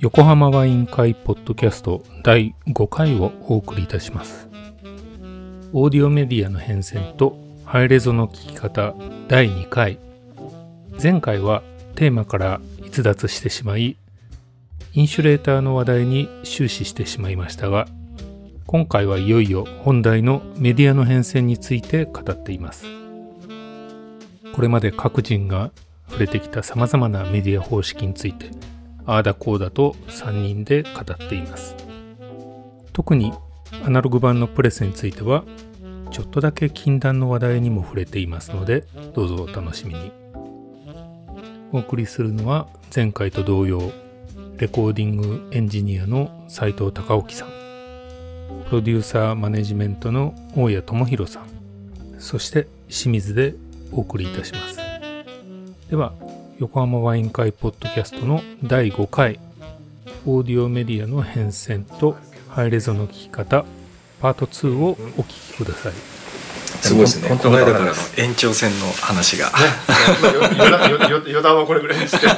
横浜ワイン会ポッドキャスト第5回をお送りいたします。オーディオメディアの変遷とハイレゾの聞き方第2回。前回はテーマから逸脱してしまいインシュレーターの話題に終始してしまいましたが今回はいよいよ本題のメディアの変遷について語っています。これまで各人が触れてきた様々なメディア方式についてああだこうだと3人で語っています。特にアナログ版のプレスについてはちょっとだけ禁断の話題にも触れていますのでどうぞお楽しみに。お送りするのは前回と同様レコーディングエンジニアの斉藤隆興さんプロデューサーマネジメントの大谷智弘さんそして清水でお送りいたします。では横浜ワイン会ポッドキャストの第5回オーディオメディアの変遷とハイレゾの聞き方パート2をお聞きください。すごいですね。本当この間からのだから延長戦の話が。余談はこれぐらいにして。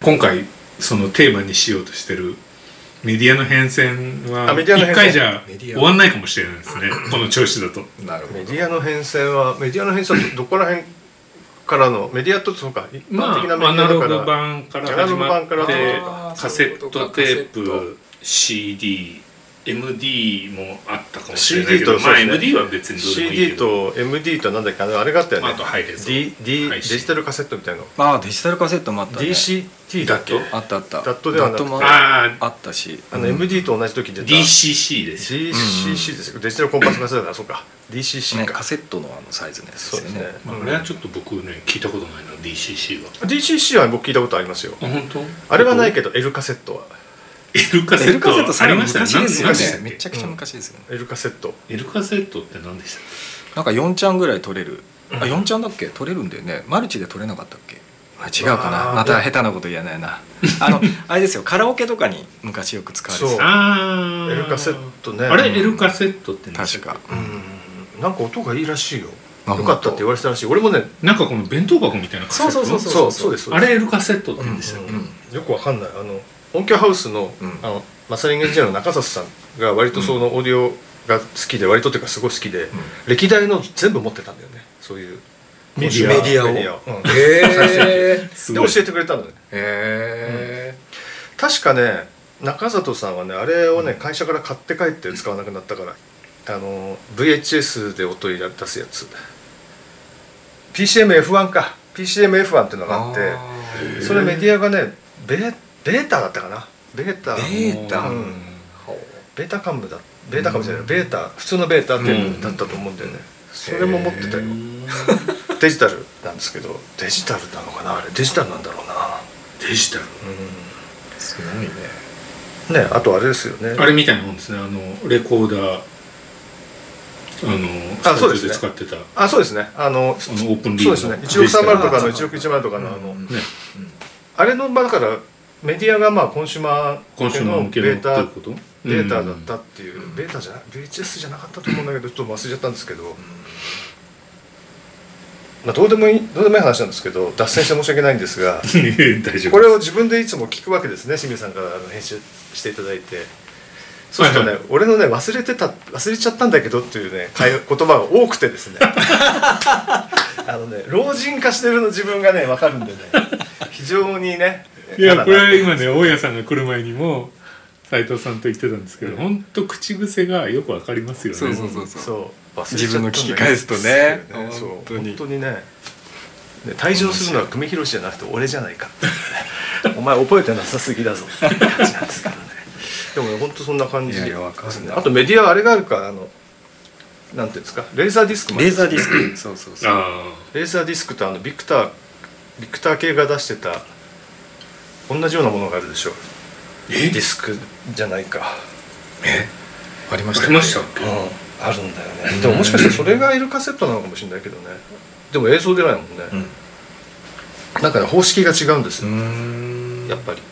今回そのテーマにしようとしてるメディアの変遷はあメディアの変遷一回じゃ終わんないかもしれないですねこの調子だとなるほメディアの変遷はメディアの変遷はどどこら辺からのメディアとそうか一ま般的なメデあアナログィアだから。版からアナログ始まっ版からてカセットテーそういうことかプ CDMD もあったかもしれないけ CD どまあとそうですね。MD は別にどうでもいいけ CD どと MD となんだっけあのあれがあったよね。あとハイレゾ D D デ配信ジタルカセットみたいなの。ああデジタルカセットもあったね。DCT だっけ？あったあった。ダットではなくて。ダットもあああったし。あの MD と同じ時に出た。DCC です。DCC です。よデジタルコンパスカセットだそうか。DCC か。ねカセットのあのサイズのやつそうですすでよね。ねまああれはちょっと僕ね聞いたことないな DCC は。DCC は僕聞いたことありますよ。あ本当？あれはないけど L カセットはエルカセットありましたね。昔ですよ何でしたっけねめちゃくちゃ昔ですよね。L カセット。L カセットって何でした？っなんか4ちゃんぐらい取れる。あ4ちゃんだっけ？取れるんだよね。マルチで取れなかったっけ？あ違うかな。また下手なこと言えないな。あの あれですよ。カラオケとかに昔よく使われてそう。たああ L カセットね。あれ？うん L カセットって確かうん。なんか音がいいらしいよ。あよかったって言われてたらしい。俺もねなんかこの弁当箱みたいなカセットそうそうそうそうですそうです。あれ L カセットって言うんでしたっけ、うん。よくわかんない。あの音響ハウスの,、うん。あのマスタリングエンジニアの中里さんが割とそのオーディオが好きで割とというかすごい好きで、歴代の全部持ってたんだよね。そういう。メディア。メディアを。メデうん。へえで教えてくれたのね。へ確かね中里さんはねあれをね会社から買って帰って使わなくなったからあの VHS で音入れ出すやつ。PCMF1 か。PCMF1 っていうのがあってー。それメディアがねベーベータだったかな？ベータ。ベータ？うん。ベータ幹部だ。ベータ幹部じゃない。ベータ。普通のベータっていうのだったと思うんだよね。それも持ってたよ。デジタルなんですけどデジタルなのかな？あれデジタルなんだろうな。デジタル？すごいね。ねあとあれですよね。あれみたいなもんですね。あのレコーダー。あのあそうですね。スタジオで使ってあそうですね。あのたあのオープンリーグそうですね。1630とかのデジタル1610とかのあの、うん。ねあれのまあだからメディアがまあコンシュマーのベータいうこと？ベータだったっていう、ベータじゃ VHS じゃなかったと思うんだけどちょっと忘れちゃったんですけど、まあ、どうでもいいどうでもいい話なんですけど脱線して申し訳ないんですが これを自分でいつも聞くわけですね清水さんから編集していただいて。そうするとね、はい俺のね忘れてた忘れちゃったんだけどっていうね 言葉が多くてですね。あのね老人化してるの自分がね分かるんでね。非常にねいやこれは今ね大家さんが来る前にも斉藤さんと言ってたんですけど本当口癖がよくわかりますよね。そうそうそうなそう。自分の聞き返すとね。そう。本当に。本当にね。ね退場するのは久米宏じゃなくて俺じゃないか お前覚えてなさすぎだぞ。っていう感じなんですけどね。でもね本当そんな感じいやいやわかるですねあとメディアはあれがあるからあのなんていうんですか？レーザーディスクもあるレーザーディスク。そうそうそう。あレーザーディスクとあのビクタービクター系が出してた同じようなものがあるでしょう。ディスクじゃないか。ありまああしたりましたっけ？うん。あるんだよね。でももしかしたらそれが L カセットなのかもしれないけどね。でも映像出ないもんね、うん。なんかね方式が違うんですうよ、ん。やっぱり。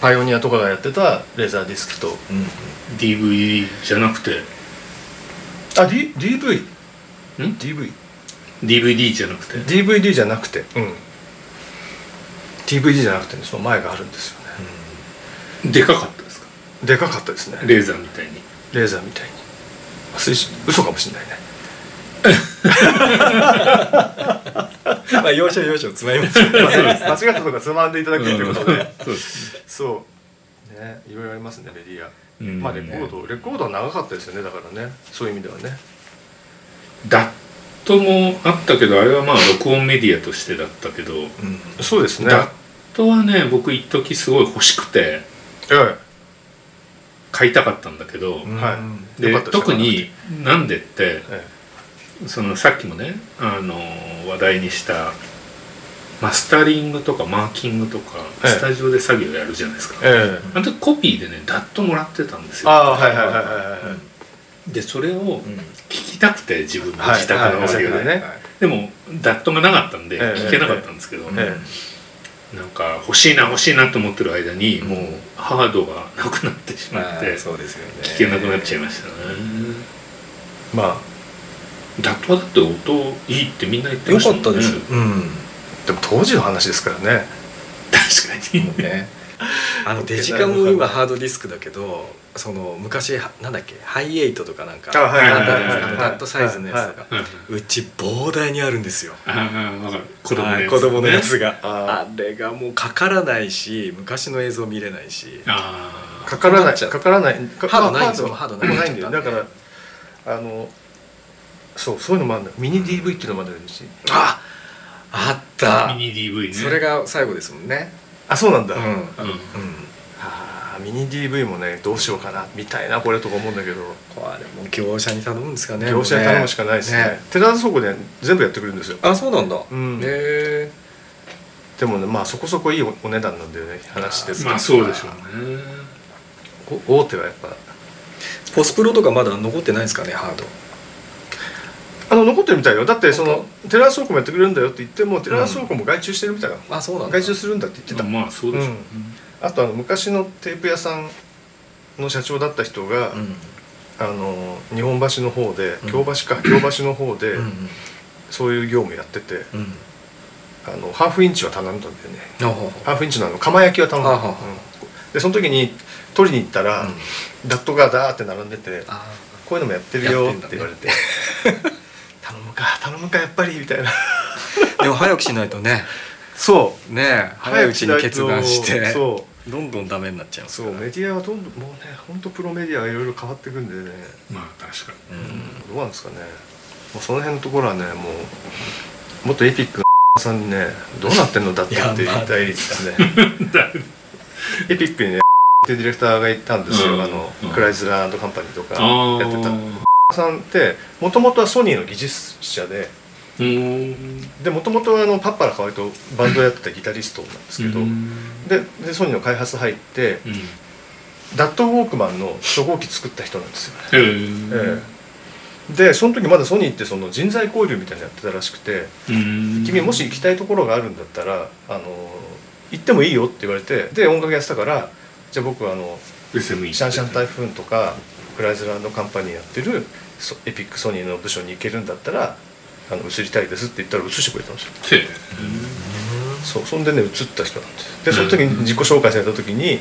パイオニアとかがやってたレーザーディスクとうん。DVD じゃなくて。あ、D、DV ん？DV DVD じゃなくて。DVD じゃなくて。うん DVD じゃなくてねその前があるんですよね。でかかったですか？でかかったですね。レーザーみたいに。レーザーみたいに。嘘かもしれないね。まあ要所要所つまみましょ 間違ったとかつまんでいただくっていうことで。そうですそう。ねいろいろありますねメディア。うん。まあレコードレコードは長かったですよねだからね。そういう意味ではね。ダットもあったけどあれはまあ録音メディアとしてだったけど、そうですね。ダットはね僕一時すごい欲しくてえ買いたかったんだけど、うんはい。で特になんでってえそのさっきもねあの話題にしたマスタリングとかマーキングとかええ。スタジオで作業やるじゃないですか、ええ。えあの時コピーでねダットもらってたんですよ。ああはいはいはいはいはい。でそれをうん。聞きたくて自分のはい自宅のはいオーディオで、はいねでもダットがなかったんでええ。聞けなかったんですけど、えなんか欲しいな欲しいなと思ってる間にもうハードがなくなってしままあってそうですよね。聞けなくなっちゃいましたね、まダットはだって音いいってみんな言ってよましたもんね。かったです。うん。あでも当時の話ですからね。確かに。ね。あのデジカムも今ハードディスクだけどその昔はなんだっけ？ハイエイトとかなんかダットサイズのやつとか。うんうち膨大にあるんですよ。子供のやつ、が。ああれがもうかからないし昔の映像見れないし。あかからない。困っちゃう。かからない。かハードないんですよ。まあハードない。んだよ。だからあのそうそういうのもあるんだミニ DV っていうのもあるしああっあた。ミニ DV ね。それが最後ですもんね。あそうなんだ、うんミニ DV もねどうしようかなみたいなこれとか思うんだけど、これも業者に頼むんですかね業者に頼むしかないですね。寺田倉庫で全部やってくれるんですよ。あそうなんだ。うん。へえでもねまあそこそこいいおお値段なんだよね話ですまあそうでしょうね。お大手はやっぱ。ポスプロとかまだ残ってないですかねハード。あの残ってるみたいよ。だってその本テラス倉庫もやってくれるんだよって言ってもテラス倉庫も外注してるみたいな、あそうなんだ。外注するんだって言ってた、まあそうでしょう。ね、あとあの昔のテープ屋さんの社長だった人が、うん。あの日本橋の方でうん。京橋か、京橋の方で、うんそういう業務やっててうん。あのハーフインチは頼んだんだよね。ハーフインチのあの釜焼きは頼んだ。うん。でその時に取りに行ったら、うん。ダットがダーって並んでてあこういうのもやってるよって言われて。頼むか頼むかやっぱりみたいな。でも早くしないとね。そう。ね早いうちに決断して。そうどんどんダメになっちゃうそうメディアはどんどんもうね本当プロメディアがいろいろ変わっていくんでね。まあ確かうん。どうなんですかね。もうその辺のところはねもうもっとエピックなさんにねどうなってんのだってって言いたいですね。エピックにねってディレクターがいたんですよ、うん。あのうんクライズラーカンパニーとかあやってた。あさんってもともとはソニーの技術者ででもともとはあのパッパラ河合とバンドやってたギタリストなんですけど、うん。ででソニーの開発入ってうん。ダットウォークマンの初号機作った人なんですよ、ええ。でその時まだソニーってその人材交流みたいなのやってたらしくてうん。君もし行きたいところがあるんだったらあの行ってもいいよって言われてで音楽やってたからじゃあ僕はあのシャンシャン台風とかクライズラーのカンパニーやってるソエピックソニーの部署に行けるんだったらあの移りたいですって言ったら移してくれたんですよ。へそうそんでね移った人なんですでその時に自己紹介された時に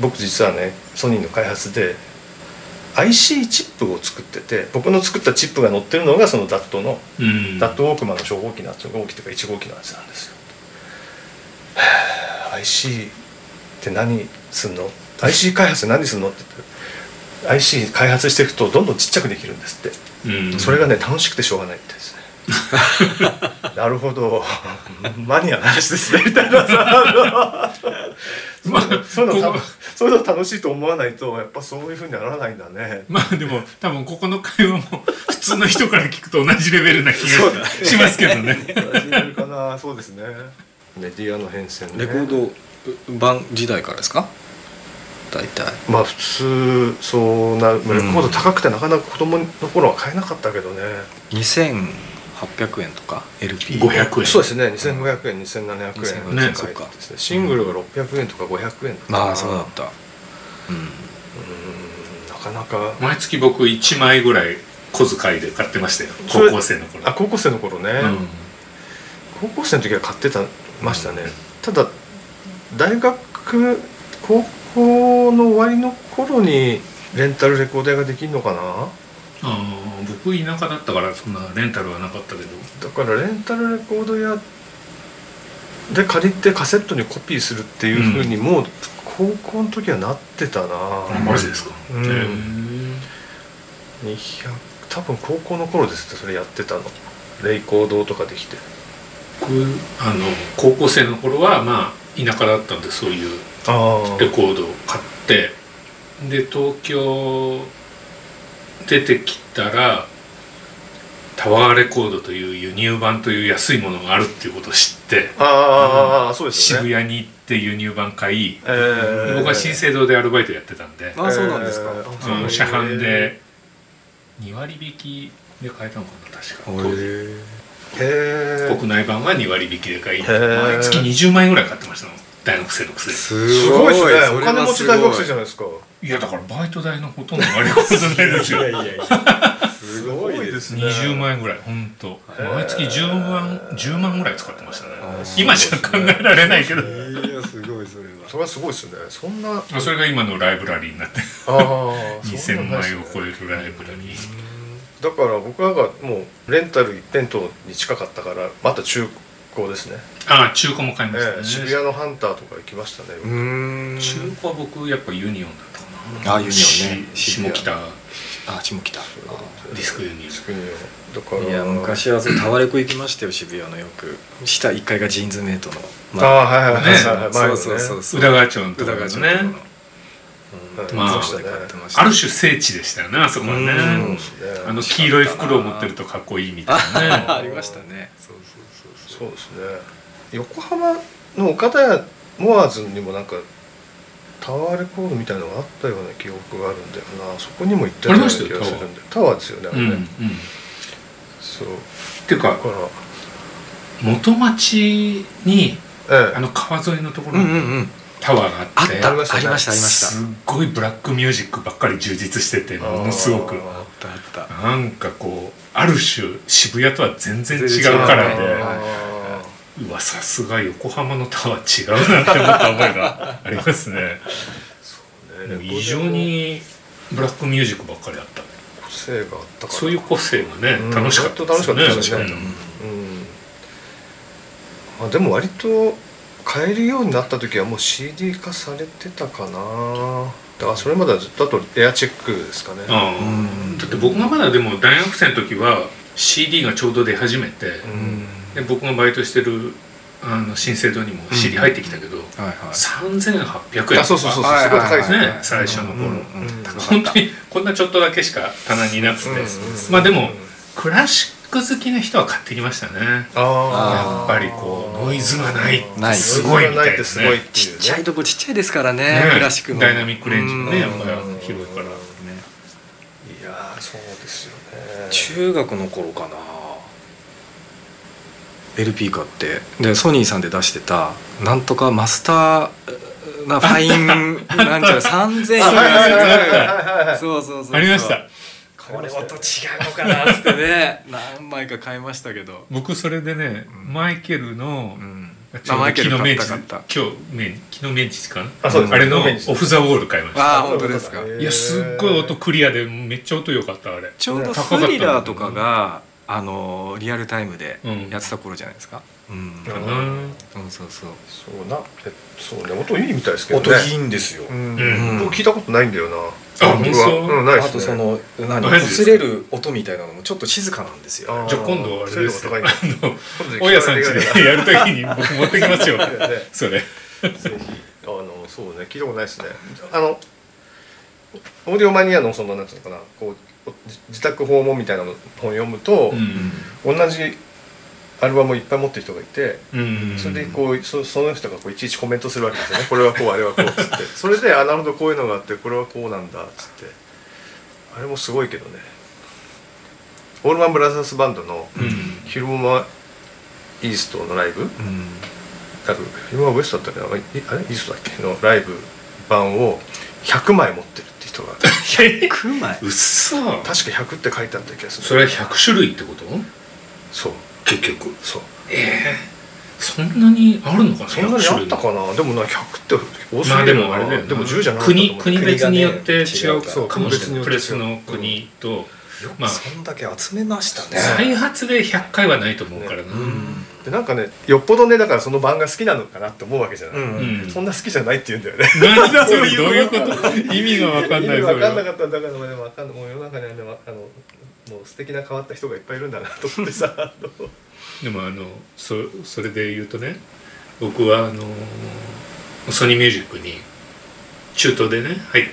僕実はねソニーの開発で IC チップを作ってて僕の作ったチップが載ってるのがそのダットのーうん。ダットウォークマンの初号機の初号機というか1号機のやつなんですよ。はあ IC って何すんの？IC 開発何すんの？って言って IC 開発していくとどんどんちっちゃくできるんですって。うん。それがね楽しくてしょうがないってですね。なるほど。マニアな話ですねみたいなさ。まあそういうのそういうの楽しいと思わないとやっぱそういうふうにならないんだね。まあでも多分ここの会話も普通の人から聞くと同じレベルな気がしますけどね。同じレベルかな。そうですね。メディアの変遷ね。レコード版時代からですか？大体。まあ普通そうなレコード高くてなかなか子供の頃は買えなかったけどね。2008 800円とか？LP 500円。そうですね。2500円2700円2500ね書いてですね。シングルが600円とか500円だったかな。まあそうだった。うん。うん。なかなか。毎月僕1枚ぐらい小遣いで買ってましたよ。高校生の頃。あ高校生の頃ね、うん。高校生の時は買ってたましたね、ただ大学高校の終わりの頃にレンタルレコード屋ができるのかな？ああ僕田舎だったからそんなレンタルはなかったけど。だからレンタルレコード屋で借りてカセットにコピーするっていうふうにもう高校の時はなってたな、あマジですか、うん。へえ200多分高校の頃ですねそれやってたの。レイコードとかできて僕あの高校生の頃はまあ田舎だったんでそういうあレコードを買って。で東京出てきたらタワーレコードという輸入版という安いものがあるっていうことを知ってあうですよね。渋谷に行って輸入版買いえー僕は新生堂でアルバイトやってたんであそうなんですか。うあの車販で2割引きで買えたのかな確か。当時国内版は2割引きで買い毎月20万円ぐらい買ってましたもん。大学生のくせに。すすごいですね。お金持ち大学生じゃないですか。いやだからバイト代のほとんど割り込んでないですよ。いやいやいや。すごいですね。20万円ぐらい本当ー。毎月10万10万ぐらい使ってましたね。あー今じゃ考えられないけど。いやすごいそれはそれはすごいですよね。そんなあそれが今のライブラリーになって。あ2000 枚を超えるライブラリーだから僕らがもうレンタル一辺倒に近かったからまた中古ですね、ああ中古も買いましたね。ええ渋谷のハンターとか行きましたね、うん。中古は僕やっぱユニオンだったかな。あユニオンね。し下北。あ下北。ディスクユニオン。ディスクユニオン。だからいや昔はそうタワレコ行きましたよ渋谷のよく。下1階がジーンズメイトの。ああはいはいはいねはいはい。前のね。そうそうそう宇田川町のところ宇田川ですね町のところ。のうんまあある種聖地でしたよねあそこはうん。ねあの黄色い袋を持ってるとかっこいいみたいなね。ありましたね。そうそうそうそうですね。横浜の岡田屋モアーズにもなんかタワーレコードみたいなのがあったような記憶があるんだよな。そこにも行ったような気がするんだよタワー。ですよねあれね、うんうん。っそう。ていうか元町にええ。あの川沿いのところうんうんにうんタワーがあっあってたありまありましたありました。すっごいブラックミュージックばっかり充実しててものすごく。ああったあった。なんかこうある種渋谷とは全然違う全然違う。カラーはいであうわさすが横浜のタワー違うなって思った覚えがありますね。ーでも異常にブラックミュージックばっかりあった。個性があったから。そういう個性がねうん楽しかった本当楽しかったですね。うん。うん。まあ、でも割と買えるようになった時はもう CD 化されてたかな。だからそれまではずっとあとエアチェックですかねだって僕がまだでも大学生の時は CD がちょうど出始めて、うん。で僕がバイトしてるあの新生堂にも CD 入ってきたけど、はいはい。3800円あそうそうそうすごい高いですねね最初の頃、うんうん本当にこんなちょっとだけしか棚になくて、うんうんまあでもクラシック好きな人は買ってきましたね。やっぱりこうノイズがない。ってない。すごいみたいですね。ちっちゃいとこちっちゃいですからねね。クラシックの。ダイナミックレンジもねやっぱりうん広いからね。いやーそうですよね。中学の頃かな。LP 買って。でソニーさんで出してたなんとかマスターなファイン なんちゃら3000円そうそうそう。ありましたこれ音違うのかなっつってね。何枚か買いましたけど、僕それでねマイケルのうん、ちょうど木のメンチ買った買っ今日メン木のメンチか？なああれのオフ・ザ・ウォール買いました。ああ本当ですか。いやすっごい音クリアでめっちゃ音良かったあれ。ちょうどスリラーとかがあのリアルタイムでうん。やってた頃じゃないですか。うん、うかなそうそうそう。そうなえそうね音いいみたいですけどね。いんですよ。うん。うん。僕聞いたことないんだよな。あ僕本当？はうんないですね。あとその何？擦れる音みたいなのもちょっと静かなんですよ。じゃあ今度あれです。よあの大家さん家でやるときに 僕持ってきますよ。ね。それ。ぜひ。あのそうね聞いたことないですね。あのオーディオマニアのそのなんていうのかな。こう自自宅訪問みたいなの本読むと、同じアルバムをいっぱい持ってる人がいてうんそれでこうそその人がこういちいちコメントするわけですよね。これはこうあれはこうっつって。それであなるほどこういうのがあってこれはこうなんだっつって。あれもすごいけどね。オールマンブラザーズバンドのうん。ヒルモマイーストのライブ？うん。ウエストだったっけな？いあれ？イーストだっけ？のライブ版を100枚持ってる人が。100枚？うっそ確か100って書いてあった気がする。それは100種類ってこと？そう。結局。そう。ええそんなにあるのかな？そんなにあったかな？でもな100って多すまあぎるな。でもあれだよなでも10じゃなかったと思う国国別によって違うかもしれない。プレスの国と、まあ。そんだけ集めましたね。再発で100回はないと思うからな、うんでなんかねよっぽどねだからその版が好きなのかなって思うわけじゃない、うんうん。そんな好きじゃないって言うんだよね。なんだそれ どういうこと？意味が分かんない意味分かんなかったんだからでも分かんない。もう世の中にはねあのもう素敵な変わった人がい。っぱい。い。るんだなと思ってさでもあのそそれで言うとね僕はあのソニーミュージックに中東でね入っ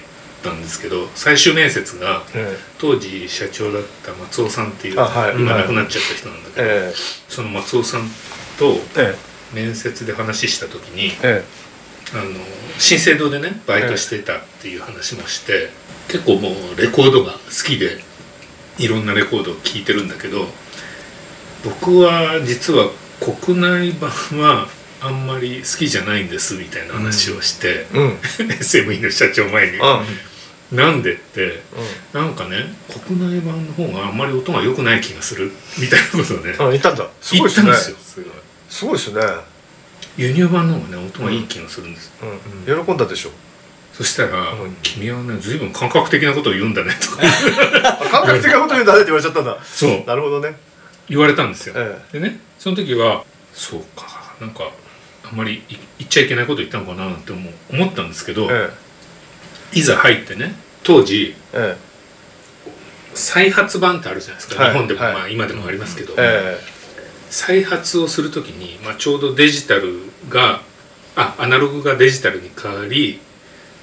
たんですけど最終面接がえ当時社長だった松尾さんってい。う、あはい。今はい。亡くなっちゃった人なんだけど、えその松尾さんとええ。面接で話した時にええ。あの新生堂でねバイトしてたっていう話もして、結構もうレコードが好きでいろんなレコードを聴いてるんだけど僕は実は国内版はあんまり好きじゃないんですみたいな話をして、えうん。うん。SME の社長前に。あ「なんで?」ってなんかね国内版の方があんまり音が良くない気がする。みたいなことをねあいたんだ。す言ごいですね。すごいすごいですね。輸入版の方がね音がいい気がするんです、うん。喜んだでしょ。そしたら、うん。君はね随分感覚的なことを言うんだね」とか。あ感覚的なこと言うんだねって言われちゃったんだ。そう。なるほどね。言われたんですよ、えでねその時はそうかなんかあんまりい言っちゃいけないこと言ったのかななんて思ったんですけど、えいざ入ってね当時ええ再発版ってあるじゃないですか、はい。日本でも、はい。まあ今でもありますけど、え再発をする時に、まあ、ちょうどデジタルがあアナログがデジタルに変わり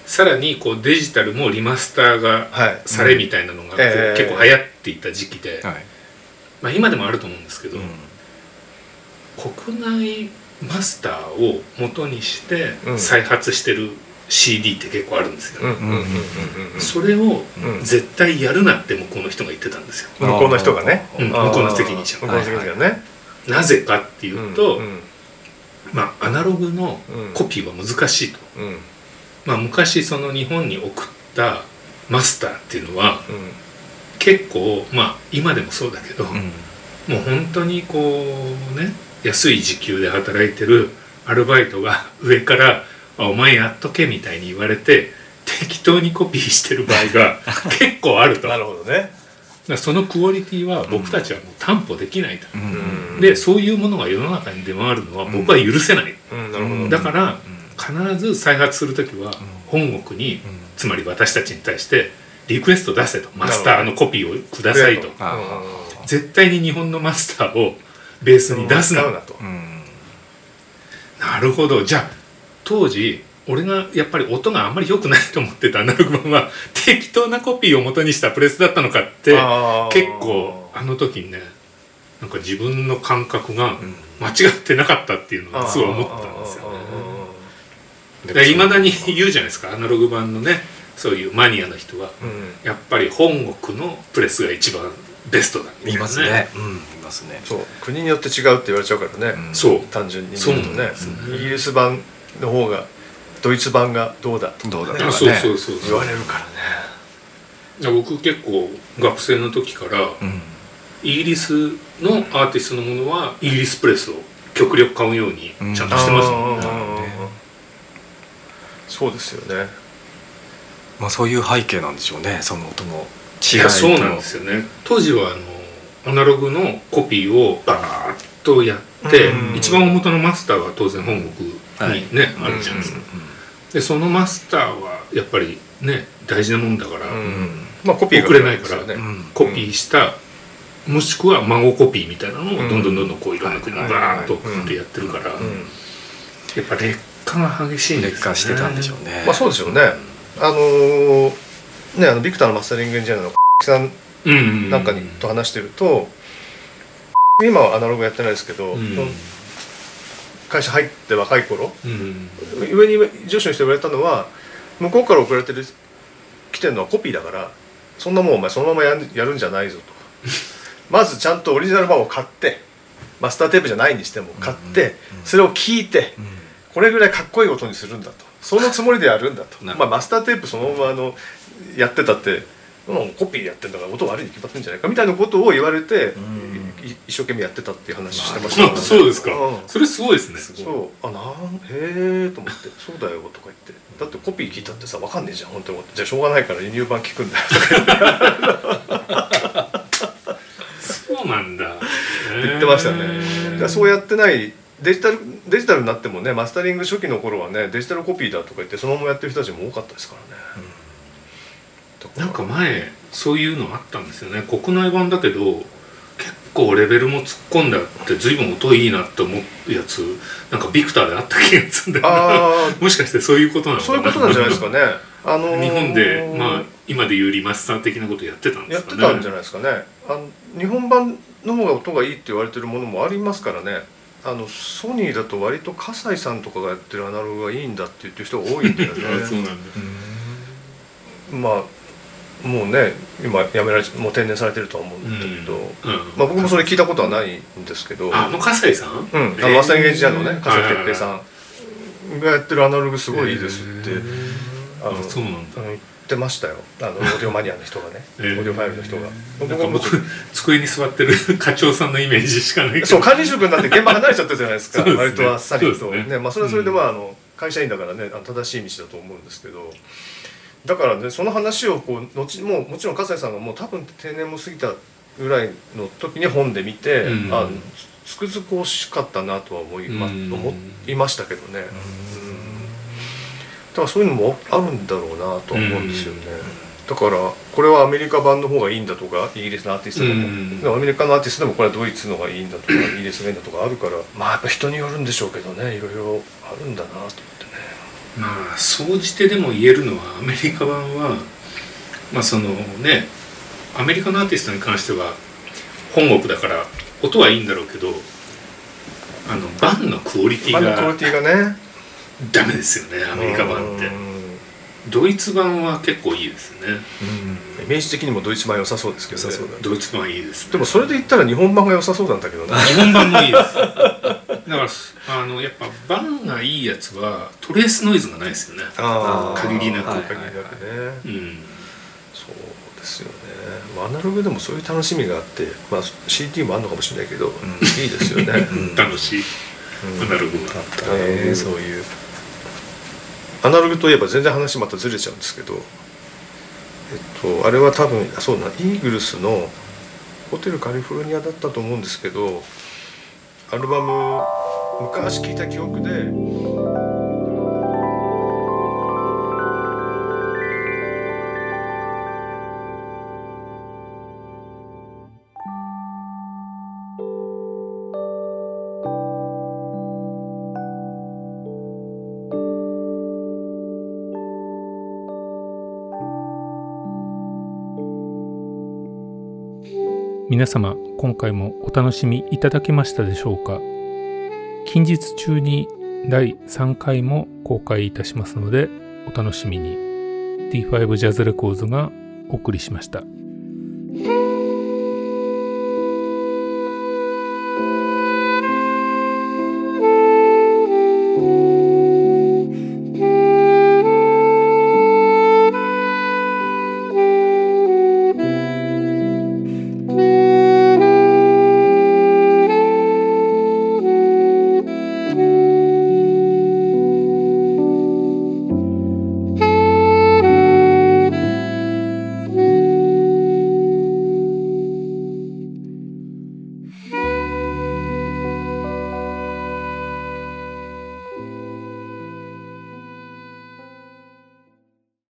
さらにこうデジタルもリマスターがされみたいなのがこうええ。結構流行っていた時期で、はい。まあ、今でもあると思うんですけど、うん。国内マスターを元にしてうん。再発してる CD って結構あるんですよ、うんうんうんうんうん。それをうん。絶対やるなって向こうの人が言ってたんですよ、向こうの人がね。うん。向こうの責任者向こうの責任者がねなぜかっていうと、うんまあアナログのうん。コピーは難しいと、うん。うんまあ、昔その日本に送ったマスターっていうのはうん。結構まあ今でもそうだけど、うん。もう本当にこうね安い時給で働いてるアルバイトが上から「あお前やっとけ」みたいに言われて適当にコピーしてる場合が 結構あると。なるほどね。らそのクオリティは僕たちはもう担保できないと、うん。うんでそういうものが世の中に出回るのは僕は許せない、うんなるほど。だから必ず再発する時は本国に、つまり私たちに対してリクエスト出せと。マスターのコピーをくださいと。あ絶対に日本のマスターをベースに出すなと。うん。なるほど。じゃあ当時俺がやっぱり音があんまり良くないと思ってたアナログ版は 適当なコピーを元にしたプレスだったのかって結構あの時にねなんか自分の感覚がうん。間違ってなかったっていうのがすごい思ったんですよね。いまだに言うじゃないですかアナログ版のねそういうマニアの人はうん。うんやっぱり本国のプレスが一番ベストだみたいないますね。うん。いますねそう。国によって違うって言われちゃうからね。うんそう。単純にね。なんですね。イギリス版の方がドイツ版がどうだとどうだとかあそうねそうそう。言われるからね。僕結構学生の時からうん。イギリスのアーティストのものはイギリスプレスを極力買うようにちゃんとしてましたもんね、そうですよね。まあそういう背景なんでしょうね。その音のい違いと。やそうなんですよね。当時はあのアナログのコピーをバーッとやってうん。一番大元のマスターは当然本国にね、はい。あるじゃないですか、うでそのマスターはやっぱりね大事なもんだから、うん。まあコピーが送れないからね。ん。コピーした、もしくは孫コピーみたいなのをどんどんどんどんこういろんな国にバーッと送ってやってるから、うん。やっぱ劣化が激しいんですよね。劣化してたんでしょうね。まあそうですよね。あのーねあのビクターのマスタリングエンジニアのさんうんうんうん。なんかにと話してると今はアナログやってないですけど、うん。会社入って若い頃うん上に上司の人に言われたのは向こうから送られてる来てるのはコピーだからそんなもんお前そのままやんやるんじゃないぞと。まずちゃんとオリジナル版を買ってマスターテープじゃないにしても買って、それを聞いて、これぐらいかっこいい音にするんだと。そのつもりでやるんだと。まあ、マスターテープそのままあのやってたって、うん、コピーやってんだから音悪いに決まってんじゃないかみたいなことを言われて、い一生懸命やってたっていう話してましたあそうですか。うん。それすごいですね。そう。あなんへえと思って「そうだよ」とか言って。だってコピー聞いたってさ分かんねえじゃん本当に。思ってじゃあしょうがないから輸入版聞くんだよとかそうなんだ。言ってましたね。そうやってないデジタルデジタルになってもねマスタリング初期の頃はねデジタルコピーだとか言ってそのままやってる人たちも多かったですからね、だらなんか前そういうのあったんですよね。国内版だけど結構レベルも突っ込んであって随分音いいなって思うやつなんかビクターであった気がするんだよなあ もしかしてそういうことなのそういうことなんじゃないですかね。あのー日本でまあ今でいうリマスター的なことやってたんでやっすかね。てたんじゃないですかね。あの日本版の方が音がいいって言われてるものもありますからね。あのソニーだと割と葛西さんとかがやってるアナログがいいんだって言ってる人が多いんだよ あそうねなんだ。まあもうね今やめられもう定年されてるとは思うんだけど、うん。まあ、僕もそれ聞いたことはないんですけど。ああの笠井さん？うん、あのマスタリングエンジニアのねえー笠井哲平さん。がやってるアナログすごいいいですって、あのあそうなんだ。言ってましたよ。あの オーディオマニアの人がね、えー。オーディオファイルの人が。僕机に座ってる課長さんのイメージしかないそう管理職になって現場離れちゃったじゃないですか。すね。割とあっさりと。ね。ねまあ、それはそれでまああの会社員だからねあの正しい道だと思うんですけどだからねその話をこう後もうもちろん笠井さんがもう多分定年も過ぎたぐらいの時に本で見て、うん。あつくづく惜しかったなとは思いま,、うん。思いましたけどね、うん。だからそういうのもあるんだろうなとは思うんですよね。だからこれはアメリカ版の方がいいんだとかイギリスのアーティストでも、うん。アメリカのアーティストでもこれはドイツのがいいんだとかイギリスがいいんだとかあるからまあやっぱ人によるんでしょうけどねいろいろあるんだなと。まあ総じてでも言えるのはアメリカ版はまあそのねアメリカのアーティストに関しては本国だから音はいいんだろうけどあのバンのクオリティがリティがね。ダメですよねアメリカ版って。うん。ドイツ版は結構いいですね。イメージ的にもドイツ版良さそうですけどね。ドイツ版いいですねでもそれで言ったら日本版が良さそうなんだけどな日本版もいいですだからあのやっぱバンがいいやつはトレースノイズがないですよね。あー。限りなく限りなくね、うん。そうですよね、まあ、アナログでもそういう楽しみがあって、まあ、CD もあるのかもしれないけど、いいですよね、う ん楽しい。アナログはあったね。そういう。アナログといえば全然話またずれちゃうんですけどえっとあれは多分あそうだな。イーグルスの「ホテルカリフォルニア」だったと思うんですけどアルバム昔聴いた記憶で皆様今回もお楽しみいただけましたでしょうか？近日中に第3回も公開いたしますのでお楽しみに。D5 ジャズレコーズがお送りしました。